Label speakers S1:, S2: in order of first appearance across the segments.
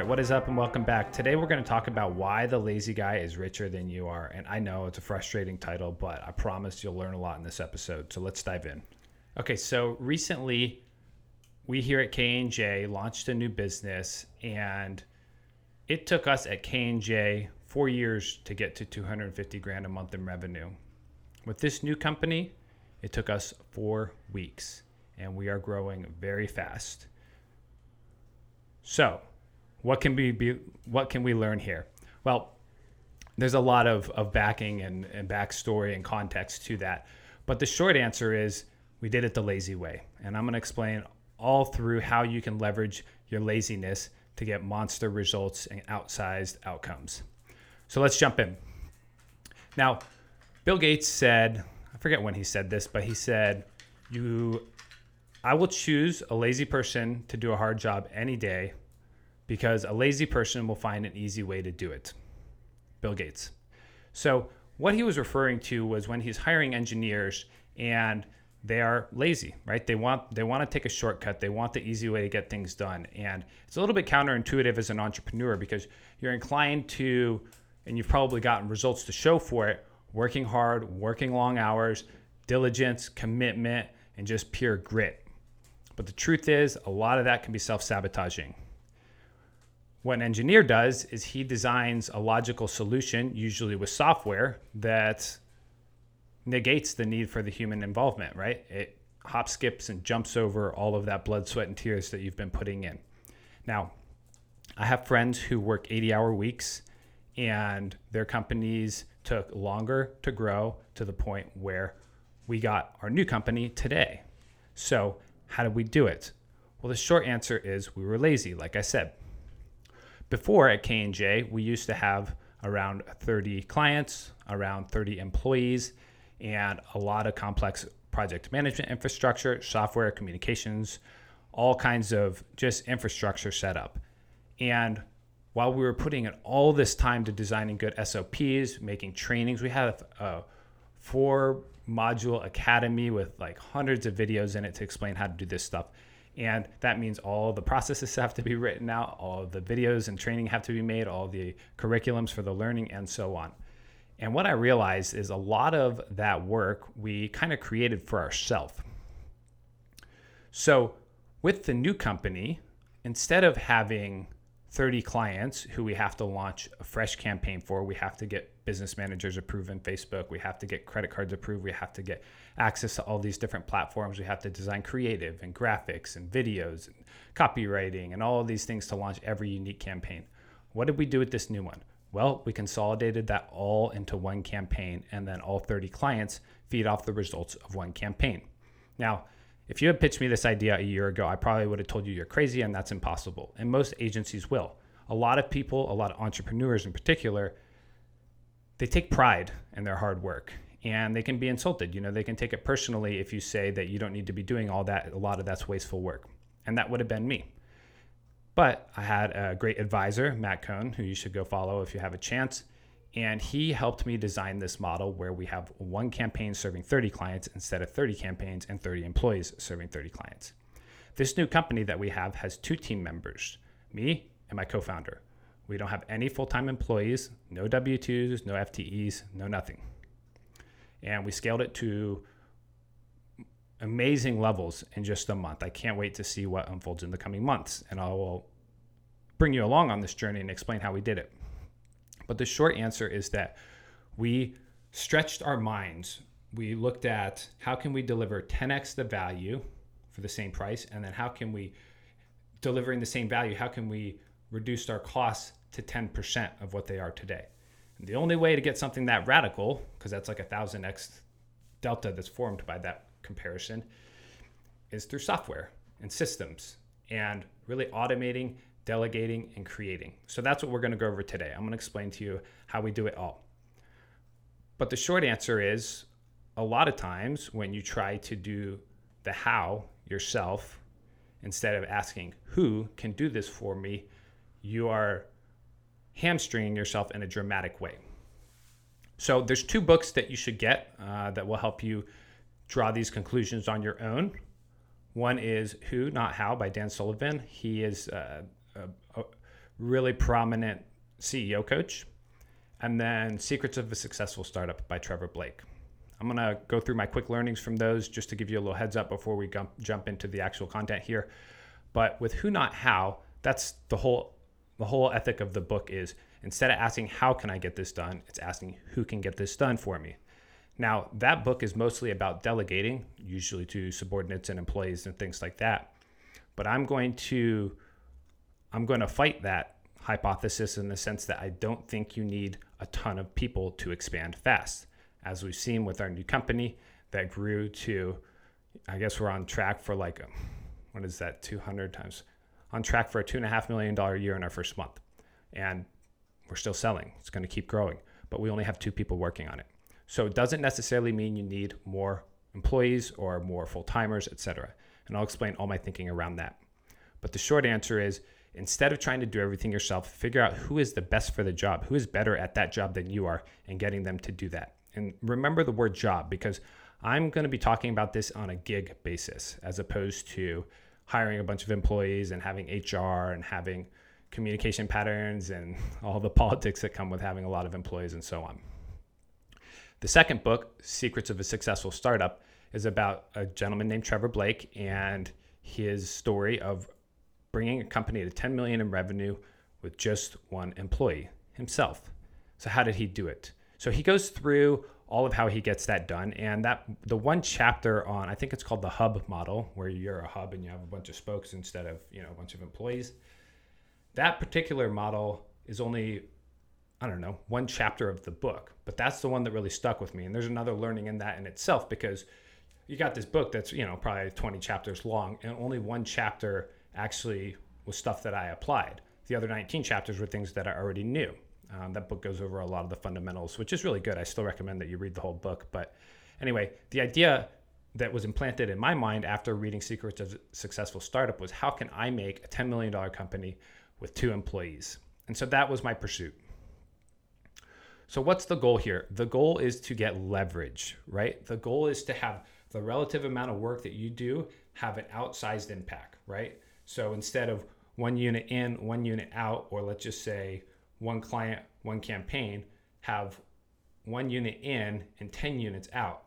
S1: Right, what is up and welcome back. Today we're going to talk about why the lazy guy is richer than you are. And I know it's a frustrating title, but I promise you'll learn a lot in this episode. So let's dive in. Okay, so recently we here at K&J launched a new business and it took us at K&J 4 years to get to 250 grand a month in revenue. With this new company, it took us 4 weeks and we are growing very fast. So, what can we be what can we learn here? Well there's a lot of, of backing and, and backstory and context to that. But the short answer is we did it the lazy way. And i'm going to explain all through how you can leverage your laziness to get monster results and outsized outcomes. So let's jump in. Now bill gates said i forget when he said this but he said you i will choose a lazy person to do a hard job any day because a lazy person will find an easy way to do it. Bill Gates. So, what he was referring to was when he's hiring engineers and they are lazy, right? They want they want to take a shortcut. They want the easy way to get things done. And it's a little bit counterintuitive as an entrepreneur because you're inclined to and you've probably gotten results to show for it, working hard, working long hours, diligence, commitment, and just pure grit. But the truth is, a lot of that can be self-sabotaging. What an engineer does is he designs a logical solution, usually with software, that negates the need for the human involvement, right? It hop skips and jumps over all of that blood, sweat, and tears that you've been putting in. Now, I have friends who work 80 hour weeks and their companies took longer to grow to the point where we got our new company today. So, how did we do it? Well, the short answer is we were lazy, like I said before at K&J, we used to have around 30 clients, around 30 employees, and a lot of complex project management infrastructure, software, communications, all kinds of just infrastructure set up. And while we were putting in all this time to designing good SOPs, making trainings, we have a four module academy with like hundreds of videos in it to explain how to do this stuff. And that means all the processes have to be written out, all the videos and training have to be made, all the curriculums for the learning, and so on. And what I realized is a lot of that work we kind of created for ourselves. So with the new company, instead of having 30 clients who we have to launch a fresh campaign for. We have to get business managers approved in Facebook. We have to get credit cards approved. We have to get access to all these different platforms. We have to design creative and graphics and videos and copywriting and all of these things to launch every unique campaign. What did we do with this new one? Well, we consolidated that all into one campaign, and then all 30 clients feed off the results of one campaign. Now, if you had pitched me this idea a year ago, I probably would have told you you're crazy and that's impossible. And most agencies will. A lot of people, a lot of entrepreneurs in particular, they take pride in their hard work and they can be insulted. You know, they can take it personally if you say that you don't need to be doing all that. A lot of that's wasteful work. And that would have been me. But I had a great advisor, Matt Cohn, who you should go follow if you have a chance. And he helped me design this model where we have one campaign serving 30 clients instead of 30 campaigns and 30 employees serving 30 clients. This new company that we have has two team members, me and my co founder. We don't have any full time employees, no W 2s, no FTEs, no nothing. And we scaled it to amazing levels in just a month. I can't wait to see what unfolds in the coming months. And I will bring you along on this journey and explain how we did it. But the short answer is that we stretched our minds. We looked at how can we deliver 10x the value for the same price, and then how can we, delivering the same value, how can we reduce our costs to 10% of what they are today? And the only way to get something that radical, because that's like a thousand x delta that's formed by that comparison, is through software and systems and really automating delegating, and creating. So that's what we're going to go over today. I'm going to explain to you how we do it all. But the short answer is a lot of times when you try to do the how yourself, instead of asking who can do this for me, you are hamstringing yourself in a dramatic way. So there's two books that you should get uh, that will help you draw these conclusions on your own. One is Who, Not How by Dan Sullivan. He is uh, a, a really prominent CEO coach. And then Secrets of a Successful Startup by Trevor Blake. I'm going to go through my quick learnings from those just to give you a little heads up before we jump into the actual content here. But with Who, Not How, that's the whole the whole ethic of the book is instead of asking how can I get this done, it's asking who can get this done for me. Now, that book is mostly about delegating, usually to subordinates and employees and things like that. But I'm going to I'm going to fight that hypothesis in the sense that I don't think you need a ton of people to expand fast. As we've seen with our new company that grew to I guess we're on track for like a, what is that 200 times on track for a two and a half million dollar year in our first month. And we're still selling. It's going to keep growing, but we only have two people working on it. So it doesn't necessarily mean you need more employees or more full timers, etc. And I'll explain all my thinking around that. But the short answer is instead of trying to do everything yourself, figure out who is the best for the job, who is better at that job than you are, and getting them to do that. And remember the word job because I'm going to be talking about this on a gig basis as opposed to hiring a bunch of employees and having HR and having communication patterns and all the politics that come with having a lot of employees and so on. The second book, Secrets of a Successful Startup, is about a gentleman named Trevor Blake and his story of bringing a company to 10 million in revenue with just one employee himself. So how did he do it? So he goes through all of how he gets that done. And that the one chapter on I think it's called the hub model, where you're a hub and you have a bunch of spokes instead of you know a bunch of employees. That particular model is only I don't know one chapter of the book, but that's the one that really stuck with me. And there's another learning in that in itself because you got this book that's you know probably 20 chapters long, and only one chapter actually was stuff that I applied. The other 19 chapters were things that I already knew. Um, that book goes over a lot of the fundamentals, which is really good. I still recommend that you read the whole book. But anyway, the idea that was implanted in my mind after reading Secrets of Successful Startup was how can I make a $10 million company with two employees? And so that was my pursuit. So, what's the goal here? The goal is to get leverage, right? The goal is to have the relative amount of work that you do have an outsized impact, right? So, instead of one unit in, one unit out, or let's just say one client, one campaign, have one unit in and 10 units out.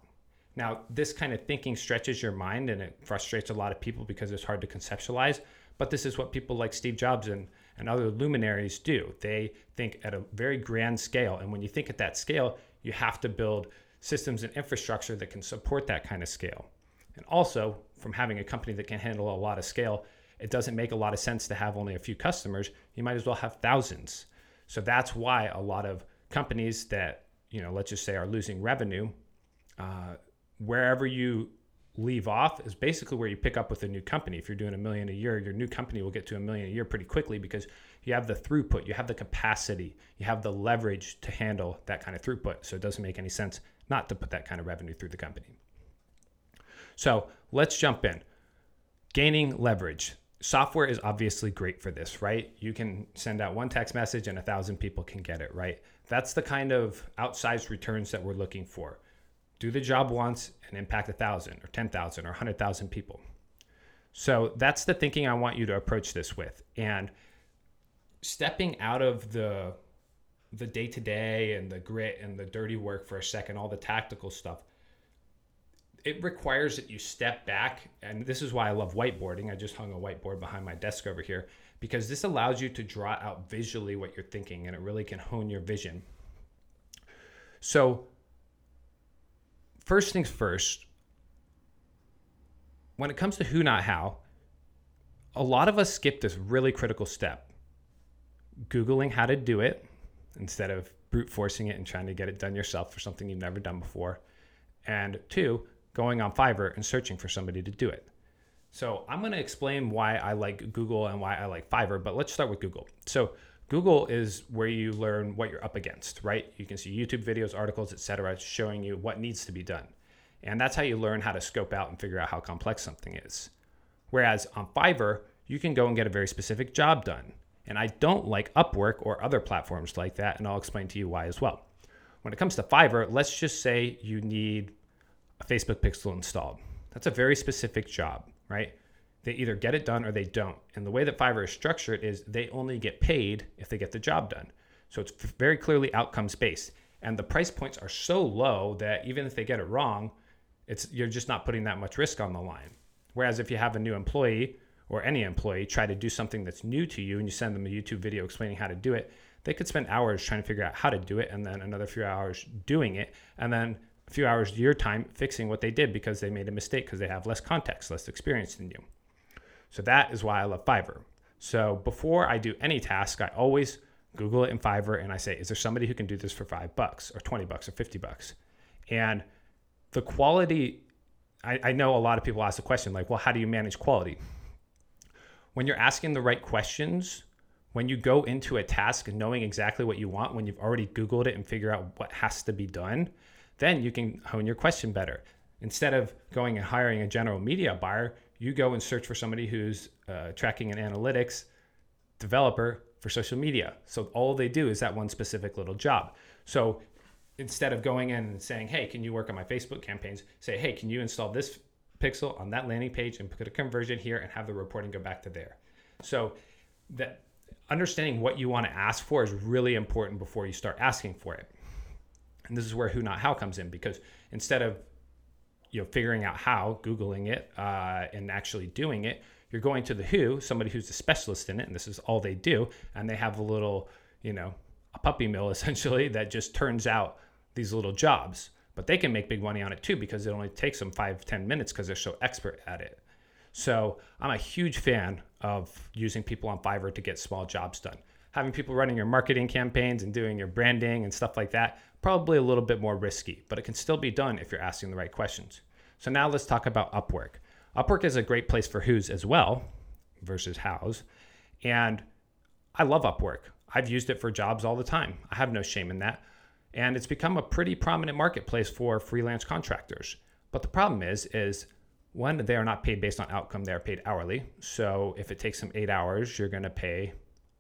S1: Now, this kind of thinking stretches your mind and it frustrates a lot of people because it's hard to conceptualize. But this is what people like Steve Jobs and, and other luminaries do. They think at a very grand scale. And when you think at that scale, you have to build systems and infrastructure that can support that kind of scale. And also, from having a company that can handle a lot of scale, it doesn't make a lot of sense to have only a few customers. You might as well have thousands. So that's why a lot of companies that, you know, let's just say are losing revenue, uh, wherever you leave off is basically where you pick up with a new company. If you're doing a million a year, your new company will get to a million a year pretty quickly because you have the throughput, you have the capacity, you have the leverage to handle that kind of throughput. So it doesn't make any sense not to put that kind of revenue through the company. So let's jump in. Gaining leverage software is obviously great for this, right? You can send out one text message and a thousand people can get it, right? That's the kind of outsized returns that we're looking for. Do the job once and impact a thousand or 10,000 or 100,000 people. So that's the thinking I want you to approach this with. And stepping out of the the day to day and the grit and the dirty work for a second, all the tactical stuff, it requires that you step back and this is why i love whiteboarding. I just hung a whiteboard behind my desk over here because this allows you to draw out visually what you're thinking and it really can hone your vision. So first things first when it comes to who not how a lot of us skip this really critical step. Googling how to do it instead of brute forcing it and trying to get it done yourself for something you've never done before. And two going on Fiverr and searching for somebody to do it. So I'm going to explain why I like Google and why I like Fiverr, but let's start with Google. So Google is where you learn what you're up against, right? You can see YouTube videos, articles, etc., showing you what needs to be done. And that's how you learn how to scope out and figure out how complex something is. Whereas on Fiverr, you can go and get a very specific job done. And I don't like Upwork or other platforms like that, and I'll explain to you why as well. When it comes to Fiverr, let's just say you need a Facebook pixel installed. That's a very specific job right? They either get it done or they don't. And the way that Fiverr is structured is they only get paid if they get the job done. So it's very clearly outcomes based. And the price points are so low that even if they get it wrong, it's you're just not putting that much risk on the line. Whereas if you have a new employee or any employee try to do something that's new to you and you send them a YouTube video explaining how to do it, they could spend hours trying to figure out how to do it and then another few hours doing it and then few hours of your time fixing what they did because they made a mistake because they have less context, less experience than you. So that is why I love Fiverr. So before I do any task, I always Google it in Fiverr and I say, is there somebody who can do this for five bucks or 20 bucks or 50 bucks? And the quality, I, I know a lot of people ask the question, like, well, how do you manage quality? When you're asking the right questions, when you go into a task knowing exactly what you want, when you've already Googled it and figure out what has to be done, then you can hone your question better. Instead of going and hiring a general media buyer, you go and search for somebody who's uh, tracking an analytics developer for social media. So all they do is that one specific little job. So instead of going in and saying, hey, can you work on my Facebook campaigns? Say, hey, can you install this pixel on that landing page and put a conversion here and have the reporting go back to there? So that understanding what you want to ask for is really important before you start asking for it. And this is where who not how comes in because instead of you know figuring out how, googling it, uh, and actually doing it, you're going to the who, somebody who's a specialist in it, and this is all they do, and they have a little you know a puppy mill essentially that just turns out these little jobs. But they can make big money on it too because it only takes them five ten minutes because they're so expert at it. So I'm a huge fan of using people on Fiverr to get small jobs done. Having people running your marketing campaigns and doing your branding and stuff like that probably a little bit more risky, but it can still be done if you're asking the right questions. So now let's talk about Upwork. Upwork is a great place for who's as well versus hows. And I love Upwork. I've used it for jobs all the time. I have no shame in that. And it's become a pretty prominent marketplace for freelance contractors. But the problem is, is one, they are not paid based on outcome, they are paid hourly. So if it takes them eight hours, you're going to pay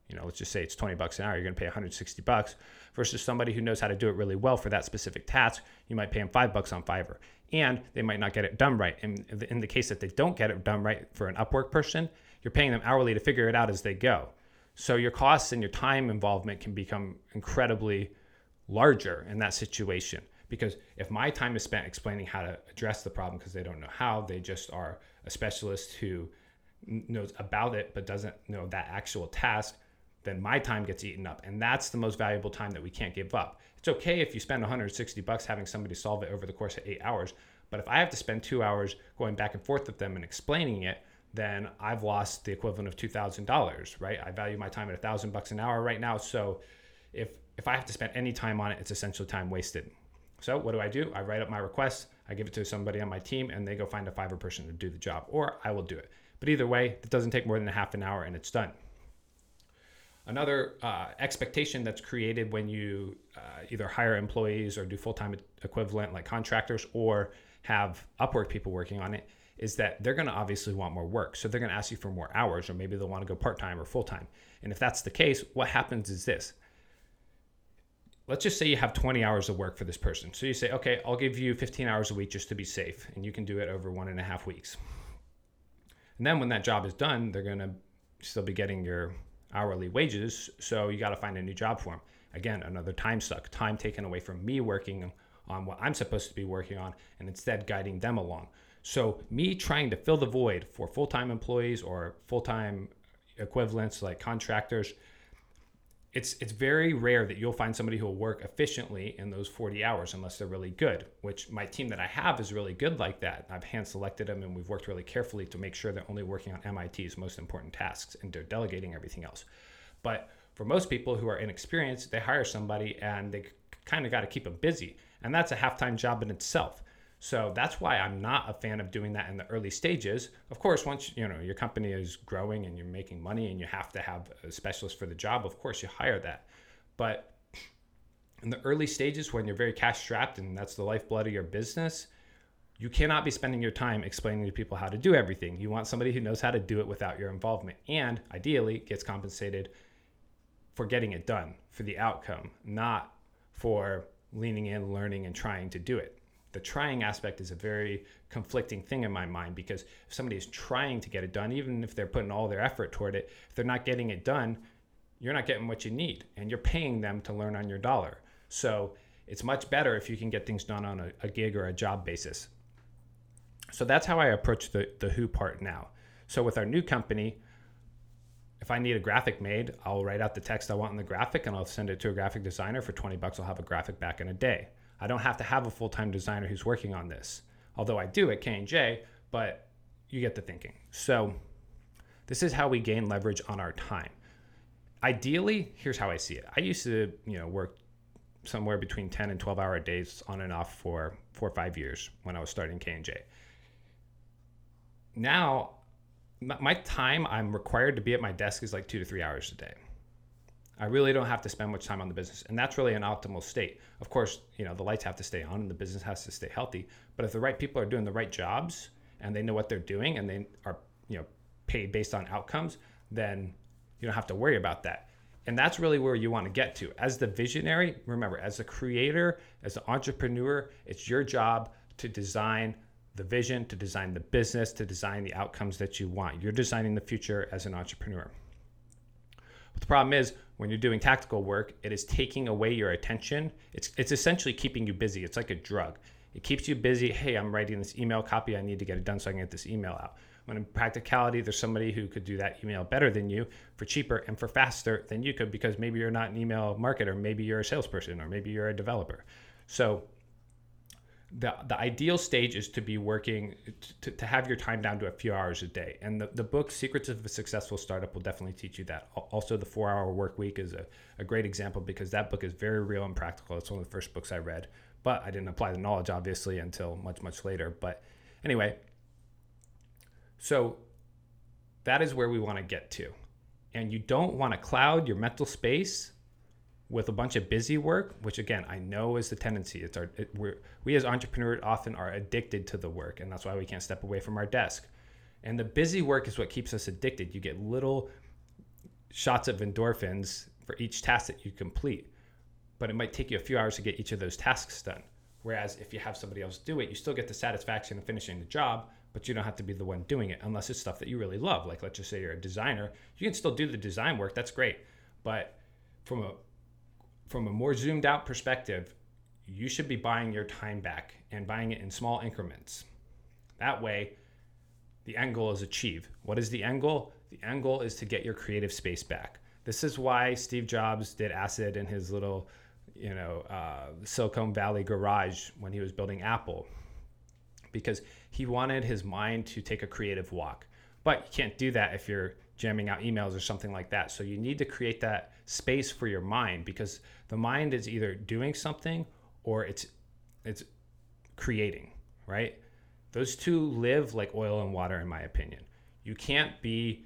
S1: you know, let's just say it's 20 bucks an hour, you're going to pay 160 bucks versus somebody who knows how to do it really well for that specific task, you might pay them 5 bucks on Fiverr. And they might not get it done right. And in the case that they don't get it done right for an Upwork person, you're paying them hourly to figure it out as they go. So your costs and your time involvement can become incredibly larger in that situation because if my time is spent explaining how to address the problem because they don't know how, they just are a specialist who knows about it but doesn't know that actual task then my time gets eaten up. And that's the most valuable time that we can't give up. It's okay if you spend 160 bucks having somebody solve it over the course of eight hours. But if I have to spend two hours going back and forth with them and explaining it, then I've lost the equivalent of $2,000, right? I value my time at a thousand bucks an hour right now. So if, if I have to spend any time on it, it's essentially time wasted. So what do I do? I write up my request, I give it to somebody on my team, and they go find a Fiverr person to do the job, or I will do it. But either way, it doesn't take more than a half an hour and it's done. Another uh, expectation that's created when you uh, either hire employees or do full time equivalent like contractors or have Upwork people working on it is that they're going to obviously want more work. So they're going to ask you for more hours, or maybe they'll want to go part time or full time. And if that's the case, what happens is this. Let's just say you have 20 hours of work for this person. So you say, okay, I'll give you 15 hours a week just to be safe, and you can do it over one and a half weeks. And then when that job is done, they're going to still be getting your hourly wages. So you got to find a new job for them. Again, another time suck, time taken away from me working on what I'm supposed to be working on and instead guiding them along. So, me trying to fill the void for full time employees or full time equivalents like contractors it's it's very rare that you'll find somebody who will work efficiently in those 40 hours unless they're really good which my team that i have is really good like that. I've hand selected them and we've worked really carefully to make sure they're only working on mit's most important tasks and they're delegating everything else. But for most people who are inexperienced they hire somebody and they kind of got to keep them busy. And that's a half-time job in itself So that's why I'm not a fan of doing that in the early stages. Of course, once you know your company is growing and you're making money and you have to have a specialist for the job, of course you hire that. But in the early stages when you're very cash strapped and that's the lifeblood of your business, you cannot be spending your time explaining to people how to do everything. You want somebody who knows how to do it without your involvement and ideally gets compensated for getting it done, for the outcome, not for leaning in, learning, and trying to do it the trying aspect is a very conflicting thing in my mind because if somebody is trying to get it done, even if they're putting all their effort toward it, if they're not getting it done, you're not getting what you need and you're paying them to learn on your dollar. So it's much better if you can get things done on a, a gig or a job basis. So that's how I approach the, the who part now. So with our new company, if I need a graphic made, I'll write out the text I want in the graphic and I'll send it to a graphic designer for 20 bucks. I'll have a graphic back in a day. I don't have to have a full time designer who's working on this, although I do at K&J, but you get the thinking. So this is how we gain leverage on our time. Ideally, here's how I see it. I used to, you know, work somewhere between 10 and 12 hour days on and off for four or five years when I was starting K&J. Now, my time I'm required to be at my desk is like two to three hours a day. I really don't have to spend much time on the business. And that's really an optimal state. Of course, you know, the lights have to stay on and the business has to stay healthy. But if the right people are doing the right jobs and they know what they're doing and they are, you know, paid based on outcomes, then you don't have to worry about that. And that's really where you want to get to. As the visionary, remember, as a creator, as an entrepreneur, it's your job to design the vision, to design the business, to design the outcomes that you want. You're designing the future as an entrepreneur. But the problem is when you're doing tactical work, it is taking away your attention. It's it's essentially keeping you busy. It's like a drug. It keeps you busy. Hey, I'm writing this email copy. I need to get it done so I can get this email out. When in practicality, there's somebody who could do that email better than you for cheaper and for faster than you could because maybe you're not an email marketer, maybe you're a salesperson, or maybe you're a developer. So the, the ideal stage is to be working to, to have your time down to a few hours a day. And the, the book secrets of a successful startup will definitely teach you that. Also the four hour work week is a, a great example because that book is very real and practical. It's one of the first books i read but i didn't apply the knowledge obviously until much much later. But anyway so that is where we want to get to. And you don't want to cloud your mental space with a bunch of busy work, which again I know is the tendency. It's our it, we're, we as entrepreneurs often are addicted to the work, and that's why we can't step away from our desk. And the busy work is what keeps us addicted. You get little shots of endorphins for each task that you complete, but it might take you a few hours to get each of those tasks done. Whereas if you have somebody else do it, you still get the satisfaction of finishing the job, but you don't have to be the one doing it unless it's stuff that you really love. Like let's just say you're a designer, you can still do the design work. That's great, but from a from a more zoomed out perspective, you should be buying your time back and buying it in small increments. That way, the end goal is achieved. What is the end goal? The end goal is to get your creative space back. This is why Steve Jobs did acid in his little, you know, uh, Silicon Valley garage when he was building Apple, because he wanted his mind to take a creative walk. But you can't do that if you're jamming out emails or something like that. So you need to create that space for your mind because the mind is either doing something or it's it's creating, right? Those two live like oil and water in my opinion. You can't be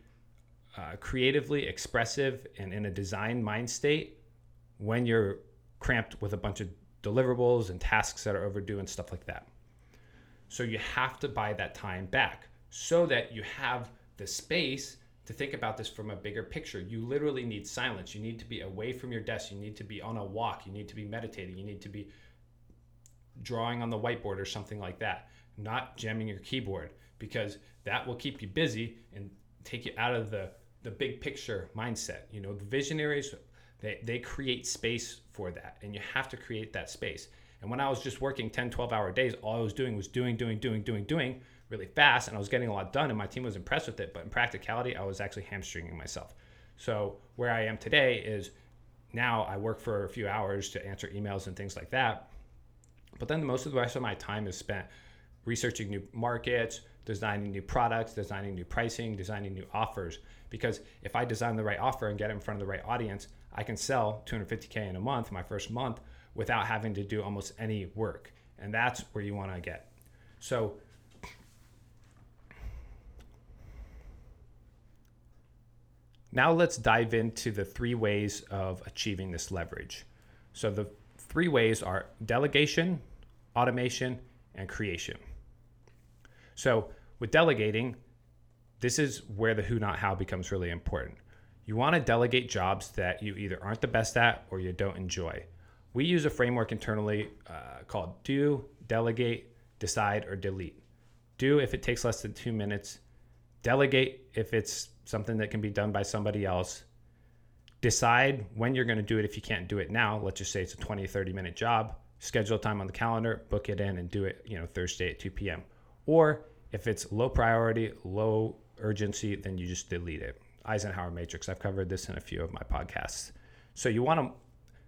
S1: uh, creatively expressive and in a design mind state when you're cramped with a bunch of deliverables and tasks that are overdue and stuff like that. So you have to buy that time back so that you have the space to think about this from a bigger picture. You literally need silence. You need to be away from your desk. You need to be on a walk. You need to be meditating. You need to be drawing on the whiteboard or something like that, not jamming your keyboard because that will keep you busy and take you out of the the big picture mindset. You know, the visionaries they, they create space for that and you have to create that space. And when I was just working 10, 12 hour days, all I was doing was doing, doing, doing, doing, doing really fast and I was getting a lot done and my team was impressed with it. But in practicality, I was actually hamstringing myself. So where I am today is now I work for a few hours to answer emails and things like that. But then most of the rest of my time is spent researching new markets, designing new products, designing new pricing, designing new offers. Because if I design the right offer and get it in front of the right audience, I can sell 250K in a month, my first month, without having to do almost any work. And that's where you want to get. So now let's dive into the three ways of achieving this leverage. So the three ways are delegation, automation, and creation. So with delegating, this is where the who not how becomes really important. You want to delegate jobs that you either aren't the best at or you don't enjoy. We use a framework internally uh, called do, delegate, decide, or delete. Do if it takes less than two minutes, delegate if it's something that can be done by somebody else. Decide when you're going to do it if you can't do it now. Let's just say it's a 20, 30 minute job. Schedule time on the calendar, book it in, and do it, you know, Thursday at 2 p.m. Or if it's low priority, low urgency, then you just delete it. Eisenhower matrix. I've covered this in a few of my podcasts. So you want to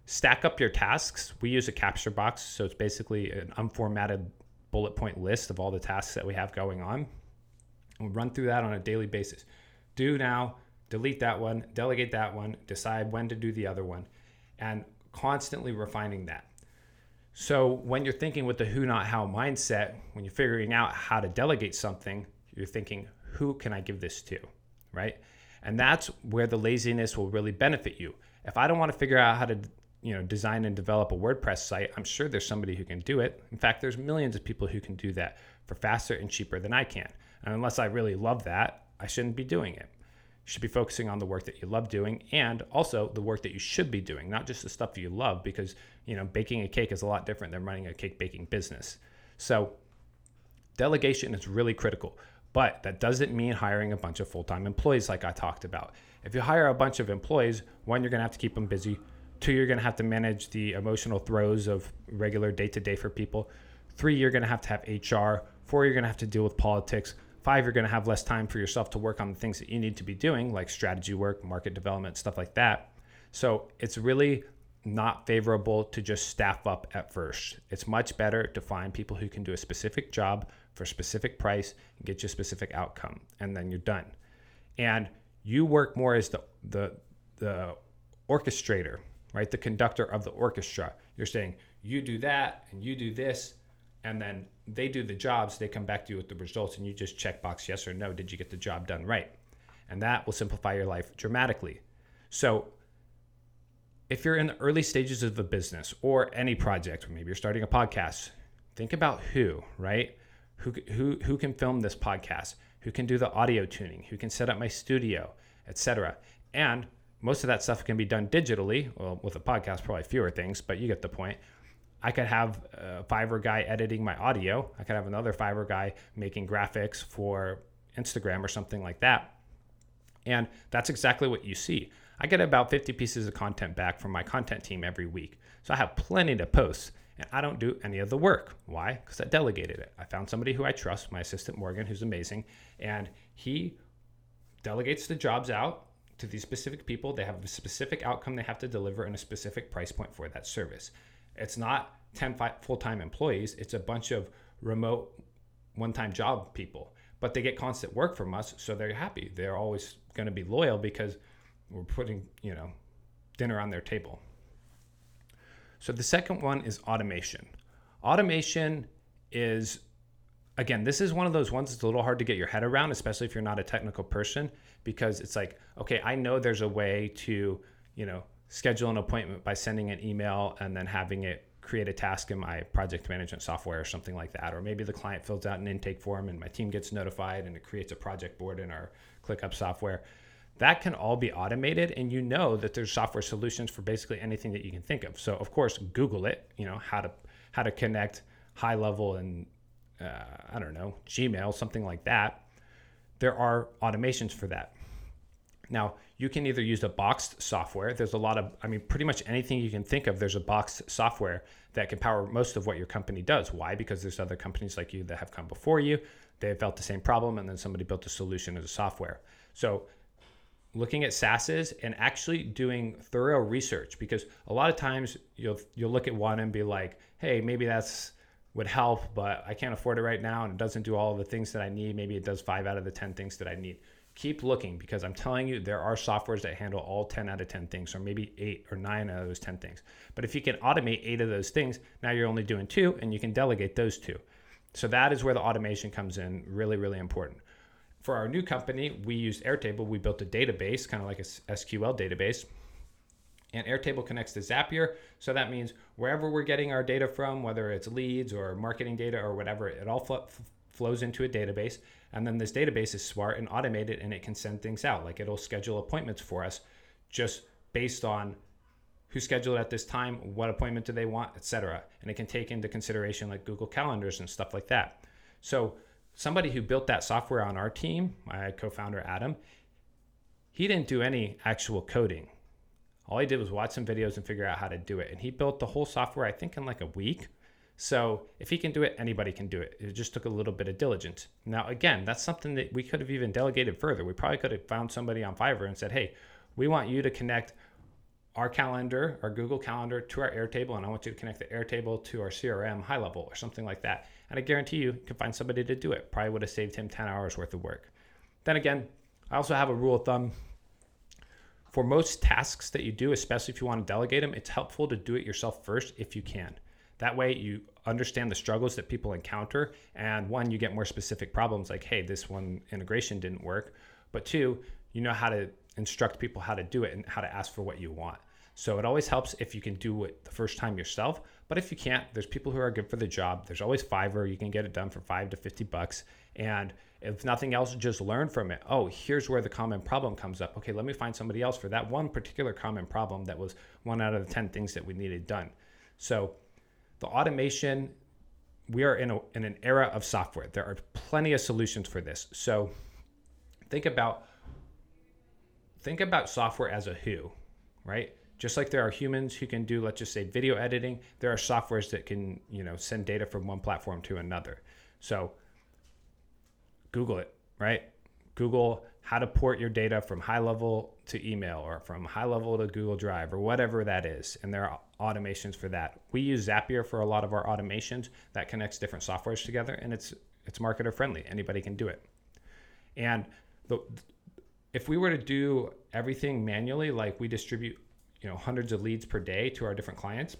S1: stack up your tasks. We use a capture box, so it's basically an unformatted bullet point list of all the tasks that we have going on. And we run through that on a daily basis. Do now, delete that one, delegate that one, decide when to do the other one, and constantly refining that. So when you're thinking with the who not how mindset, when you're figuring out how to delegate something, you're thinking, who can I give this to? Right? And that's where the laziness will really benefit you. If I don't want to figure out how to you know design and develop a WordPress site, I'm sure there's somebody who can do it. In fact, there's millions of people who can do that for faster and cheaper than I can. And unless I really love that, I shouldn't be doing it. You should be focusing on the work that you love doing and also the work that you should be doing, not just the stuff you love because, you know, baking a cake is a lot different than running a cake baking business. So, delegation is really critical. But that doesn't mean hiring a bunch of full time employees like I talked about. If you hire a bunch of employees, one, you're to have to keep them busy. Two, you're to have to manage the emotional throes of regular day to day for people. Three, you're to have to have HR. Four, you're to have to deal with politics. Five, you're going to have less time for yourself to work on the things that you need to be doing, like strategy work, market development, stuff like that. So it's really not favorable to just staff up at first. It's much better to find people who can do a specific job for a specific price and get you a specific outcome, and then you're done. And you work more as the the the orchestrator right? The conductor of the orchestra. You're saying, you do that and you do this, and then they do the jobs, they come back to you with the results, and you just check box yes or no. Did you get the job done right? And that will simplify your life dramatically. So, if you're in the early stages of a business or any project, maybe you're starting a podcast, think about who, right? Who, who, who can film this podcast? Who can do the audio tuning? Who can set up my studio, etc. And most of that stuff can be done digitally. Well, with a podcast, probably fewer things, but you get the point. I could have a Fiverr guy editing my audio. I could have another Fiverr guy making graphics for Instagram or something like that. And that's exactly what you see. I get about 50 pieces of content back from my content team every week. So I have plenty to post and I don't do any of the work. Why? Because I delegated it. I found somebody who I trust, my assistant Morgan, who's amazing, and he delegates the jobs out to these specific people. They have a specific outcome they have to deliver and a specific price point for that service. It's not 10 full time employees, it's a bunch of remote one time job people. But they get constant work from us, so they're happy. They're always going to be loyal because we're putting, you know, dinner on their table. So the second one is automation. Automation is again, this is one of those ones that's a little hard to get your head around, especially if you're not a technical person, because it's like, okay, I know there's a way to, you know, schedule an appointment by sending an email and then having it create a task in my project management software or something like that. Or maybe the client fills out an intake form and my team gets notified and it creates a project board in our ClickUp software. That can all be automated, and you know that there's software solutions for basically anything that you can think of. So, of course, Google it. You know how to how to connect HighLevel and uh, I don't know, Gmail, something like that, there are automations for that. Now, you can either use a boxed software. There's a lot of, I mean, pretty much anything you can think of, there's a boxed software that can power most of what your company does. Why? Because there's other companies like you that have come before you. They have felt the same problem, and then somebody built a solution as a software. So, looking at SaaSes and actually doing thorough research, because a lot of times you'll you'll look at one and be like, hey, maybe that's would help, but I can't afford it right now and it doesn't do all the things that I need. Maybe it does five out of the 10 things that I need. Keep looking because I'm telling you, there are softwares that handle all 10 out of 10 things, or maybe eight or nine out of those 10 things. But if you can automate eight of those things, now you're only doing two and you can delegate those two. So that is where the automation comes in, really, really important. For our new company, we used Airtable. We built a database, kind of like a SQL database. And Airtable connects to Zapier. So that means wherever we're getting our data from, whether it's leads or marketing data or whatever, it all fl- flows into a database. And then this database is smart and automated and it can send things out. Like it'll schedule appointments for us just based on who's scheduled at this time, what appointment do they want, etc. And it can take into consideration like Google Calendars and stuff like that. So somebody who built that software on our team, my co-founder Adam, he didn't do any actual coding. All he did was watch some videos and figure out how to do it. And he built the whole software, I think, in like a week. So if he can do it, anybody can do it. It just took a little bit of diligence. Now, again, that's something that we could have even delegated further. We probably could have found somebody on Fiverr and said, hey, we want you to connect our calendar, our Google Calendar to our Airtable, and I want you to connect the Airtable to our CRM HighLevel or something like that. And I guarantee you, you can find somebody to do it. Probably would have saved him 10 hours worth of work. Then again, I also have a rule of thumb. For most tasks that you do, especially if you want to delegate them, it's helpful to do it yourself first if you can. That way, you understand the struggles that people encounter. And one, you get more specific problems like, hey, this one integration didn't work. But two, you know how to instruct people how to do it and how to ask for what you want. So it always helps if you can do it the first time yourself. But if you can't, there's people who are good for the job. There's always Fiverr. You can get it done for five to 50 bucks. And if nothing else, just learn from it. Oh, here's where the common problem comes up. Okay, let me find somebody else for that one particular common problem that was one out of the 10 things that we needed done. So the automation, we are in, a, in an era of software. There are plenty of solutions for this. So think about think about software as a who, right? Just like there are humans who can do, let's just say, video editing, there are softwares that can, you know, send data from one platform to another. So Google it, right? Google how to port your data from HighLevel to email or from HighLevel to Google Drive or whatever that is. And there are automations for that. We use Zapier for a lot of our automations that connects different softwares together and it's it's marketer friendly. Anybody can do it. And the if we were to do everything manually, like we distribute, you know, hundreds of leads per day to our different clients,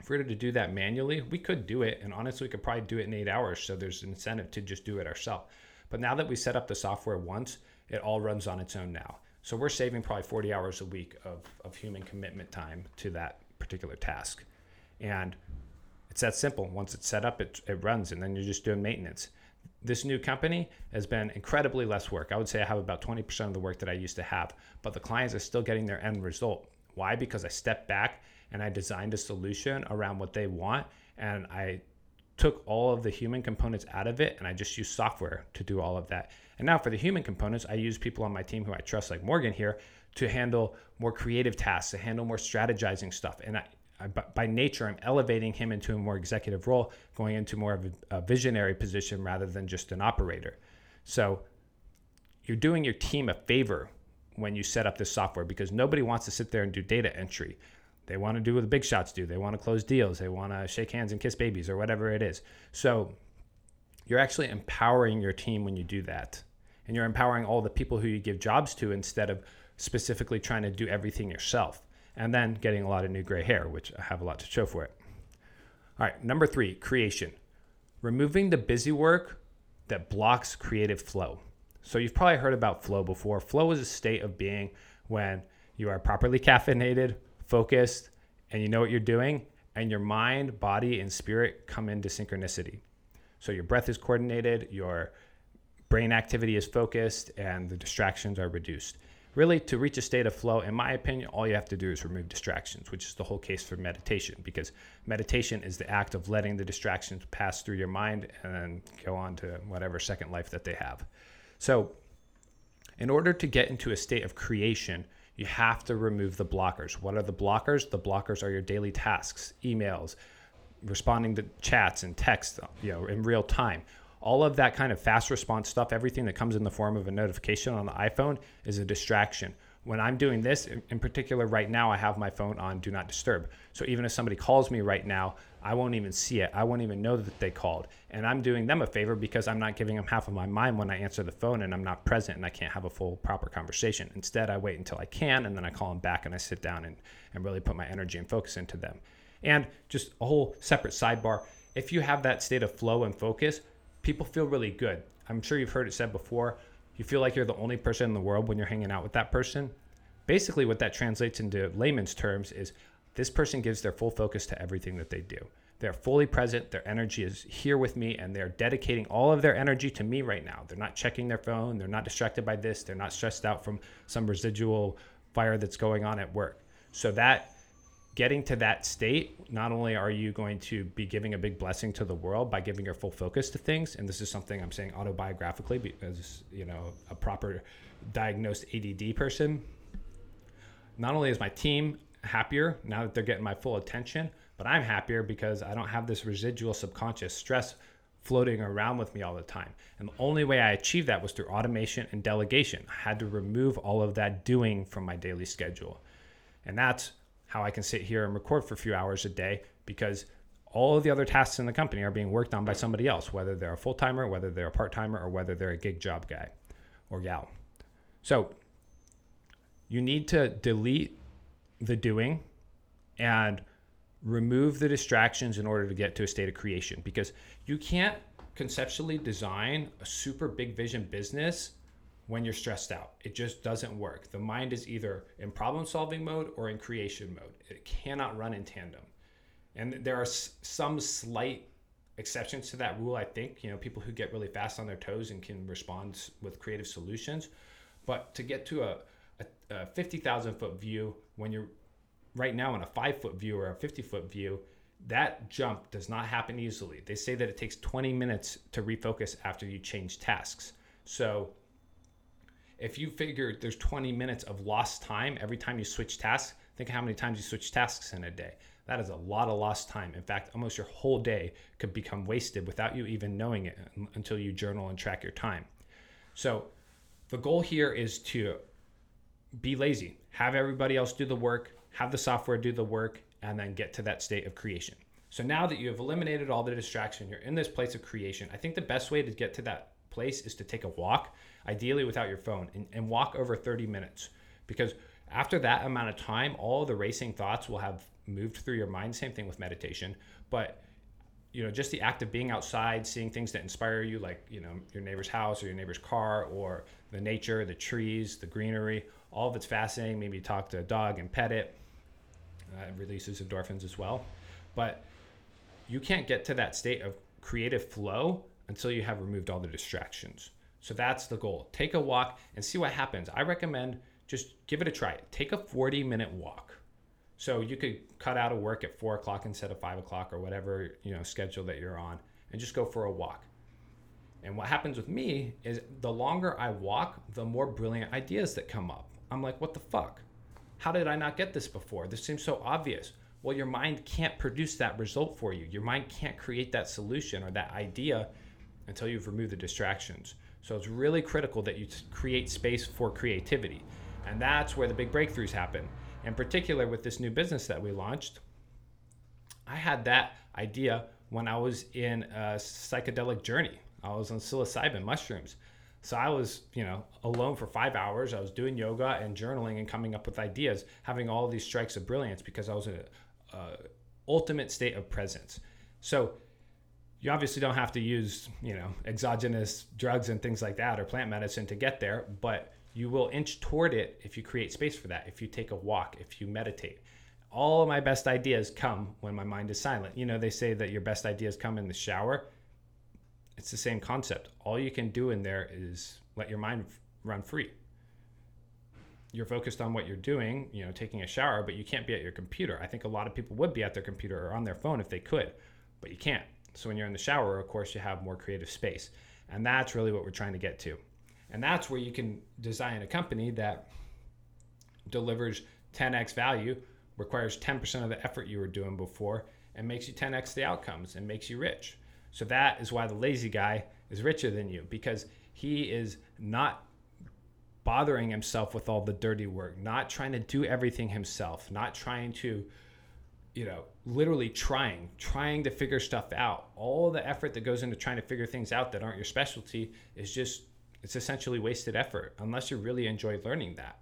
S1: if we were to do that manually, we could do it. And honestly, we could probably do it in eight hours. So there's an incentive to just do it ourselves. But now that we set up the software once, it all runs on its own now. So we're saving probably 40 hours a week of, of human commitment time to that particular task. And it's that simple. Once it's set up, it, it runs, and then you're just doing maintenance this new company has been incredibly less work. I would say I have about 20% of the work that I used to have, but the clients are still getting their end result. Why? Because I stepped back and I designed a solution around what they want and I took all of the human components out of it and I just used software to do all of that. And now for the human components, I use people on my team who I trust, like Morgan here, to handle more creative tasks, to handle more strategizing stuff. And I, by nature, I'm elevating him into a more executive role, going into more of a, a visionary position rather than just an operator. So you're doing your team a favor when you set up this software because nobody wants to sit there and do data entry. They want to do what the big shots do. They want to close deals. They want to shake hands and kiss babies or whatever it is. So you're actually empowering your team when you do that. And you're empowering all the people who you give jobs to instead of specifically trying to do everything yourself and then getting a lot of new gray hair, which I have a lot to show for it. All right, number three, creation. Removing the busy work that blocks creative flow. So you've probably heard about flow before. Flow is a state of being when you are properly caffeinated, focused, and you know what you're doing, and your mind, body, and spirit come into synchronicity. So your breath is coordinated, your brain activity is focused, and the distractions are reduced. Really, to reach a state of flow, in my opinion, all you have to do is remove distractions, which is the whole case for meditation, because meditation is the act of letting the distractions pass through your mind and then go on to whatever second life that they have. So, in order to get into a state of creation, you have to remove the blockers. What are the blockers? The blockers are your daily tasks, emails, responding to chats and texts, you know, in real time all of that kind of fast response stuff, everything that comes in the form of a notification on the iPhone is a distraction. When I'm doing this, in particular, right now, I have my phone on Do Not Disturb. So even if somebody calls me right now, I won't even see it. I won't even know that they called. And I'm doing them a favor because I'm not giving them half of my mind when I answer the phone and I'm not present and I can't have a full, proper conversation. Instead, I wait until I can and then I call them back and I sit down and, and really put my energy and focus into them. And just a whole separate sidebar if you have that state of flow and focus, people feel really good. I'm sure you've heard it said before. You feel like you're the only person in the world when you're hanging out with that person. Basically, what that translates into layman's terms is this person gives their full focus to everything that they do. They're fully present. Their energy is here with me, and they're dedicating all of their energy to me right now. They're not checking their phone. They're not distracted by this. They're not stressed out from some residual fire that's going on at work. So, that getting to that state, not only are you going to be giving a big blessing to the world by giving your full focus to things, and this is something I'm saying autobiographically because, you know, a proper diagnosed ADD person. Not only is my team happier now that they're getting my full attention, but I'm happier because I don't have this residual subconscious stress floating around with me all the time. And the only way I achieved that was through automation and delegation. I had to remove all of that doing from my daily schedule. And that's how I can sit here and record for a few hours a day because all of the other tasks in the company are being worked on by somebody else, whether they're a full timer, whether they're a part timer, or whether they're a gig job guy or gal. So you need to delete the doing and remove the distractions in order to get to a state of creation because you can't conceptually design a super big vision business when you're stressed out. It just doesn't work. The mind is either in problem solving mode or in creation mode. It cannot run in tandem. And there are some slight exceptions to that rule, I think. You know, people who get really fast on their toes and can respond with creative solutions. But to get to a, a, a 50,000 foot view when you're right now in a five foot view or a 50 foot view, that jump does not happen easily. They say that it takes 20 minutes to refocus after you change tasks. So if you figure there's 20 minutes of lost time every time you switch tasks, think how many times you switch tasks in a day. That is a lot of lost time. In fact, almost your whole day could become wasted without you even knowing it until you journal and track your time. So, the goal here is to be lazy, have everybody else do the work, have the software do the work, and then get to that state of creation. So, now that you have eliminated all the distraction, you're in this place of creation. I think the best way to get to that place is to take a walk ideally without your phone, and, and walk over 30 minutes. Because after that amount of time, all the racing thoughts will have moved through your mind. Same thing with meditation. But you know, just the act of being outside, seeing things that inspire you, like you know, your neighbor's house or your neighbor's car, or the nature, the trees, the greenery, all of it's fascinating. Maybe talk to a dog and pet it. Uh, it releases endorphins as well. But you can't get to that state of creative flow until you have removed all the distractions. So that's the goal. Take a walk and see what happens. I recommend just give it a try. Take a 40 minute walk. So you could cut out of work at four o'clock instead of five o'clock or whatever you know schedule that you're on, and just go for a walk. And what happens with me is the longer I walk, the more brilliant ideas that come up. I'm like, what the fuck? How did I not get this before? This seems so obvious. Well, your mind can't produce that result for you. Your mind can't create that solution or that idea until you've removed the distractions. So it's really critical that you create space for creativity. And that's where the big breakthroughs happen. In particular, with this new business that we launched, I had that idea when I was in a psychedelic journey. I was on psilocybin mushrooms. So I was, you know, alone for five hours. I was doing yoga and journaling and coming up with ideas, having all these strikes of brilliance because I was in an ultimate state of presence. So you obviously don't have to use you know exogenous drugs and things like that or plant medicine to get there but you will inch toward it if you create space for that if you take a walk if you meditate. All of my best ideas come when my mind is silent. You know they say that your best ideas come in the shower. It's the same concept. All you can do in there is let your mind run free. You're focused on what you're doing you know taking a shower but you can't be at your computer. I think a lot of people would be at their computer or on their phone if they could but you can't so when you're in the shower, of course, you have more creative space. And that's really what we're trying to get to. And that's where you can design a company that delivers 10x value, requires 10% of the effort you were doing before, and makes you 10x the outcomes and makes you rich. So that is why the lazy guy is richer than you because he is not bothering himself with all the dirty work, not trying to do everything himself, not trying to you know, literally trying, trying to figure stuff out. All the effort that goes into trying to figure things out that aren't your specialty is just, it's essentially wasted effort unless you really enjoy learning that.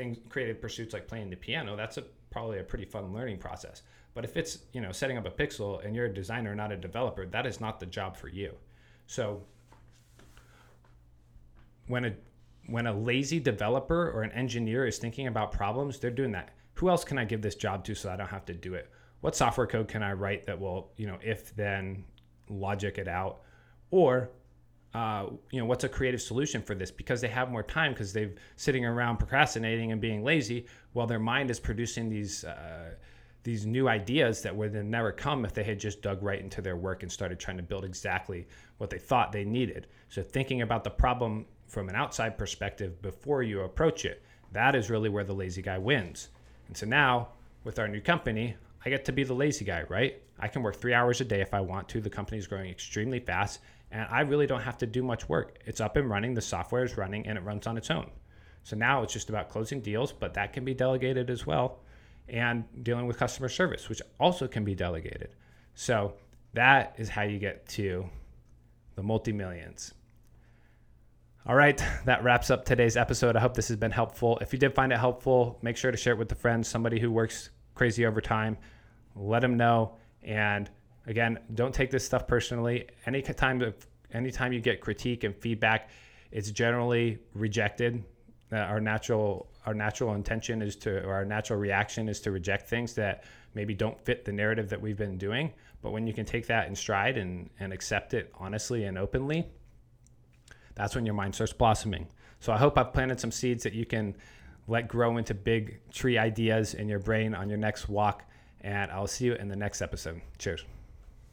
S1: things creative pursuits like playing the piano, that's a probably a pretty fun learning process. But if it's you know setting up a pixel and you're a designer, not a developer, that is not the job for you. So when a when a lazy developer or an engineer is thinking about problems, they're doing that. Who else can I give this job to so I don't have to do it? What software code can I write that will, you know, if then logic it out? Or, uh, you know, what's a creative solution for this? Because they have more time because they've sitting around procrastinating and being lazy while their mind is producing these uh, these new ideas that would have never come if they had just dug right into their work and started trying to build exactly what they thought they needed. So thinking about the problem from an outside perspective before you approach it. That is really where the lazy guy wins. And so now with our new company, I get to be the lazy guy, right? I can work three hours a day if I want to. The company is growing extremely fast, and I really don't have to do much work. It's up and running, the software is running, and it runs on its own. So now it's just about closing deals, but that can be delegated as well, and dealing with customer service, which also can be delegated. So that is how you get to the multi millions. All right, that wraps up today's episode. I hope this has been helpful. If you did find it helpful, make sure to share it with a friend, somebody who works crazy overtime. Let them know. And again, don't take this stuff personally. Anytime, anytime you get critique and feedback, it's generally rejected. Uh, our natural our natural intention is to or our natural reaction is to reject things that maybe don't fit the narrative that we've been doing. But when you can take that in stride and, and accept it honestly and openly, that's when your mind starts blossoming. So I hope I've planted some seeds that you can let grow into big tree ideas in your brain on your next walk. And I'll see you in the next episode. Cheers.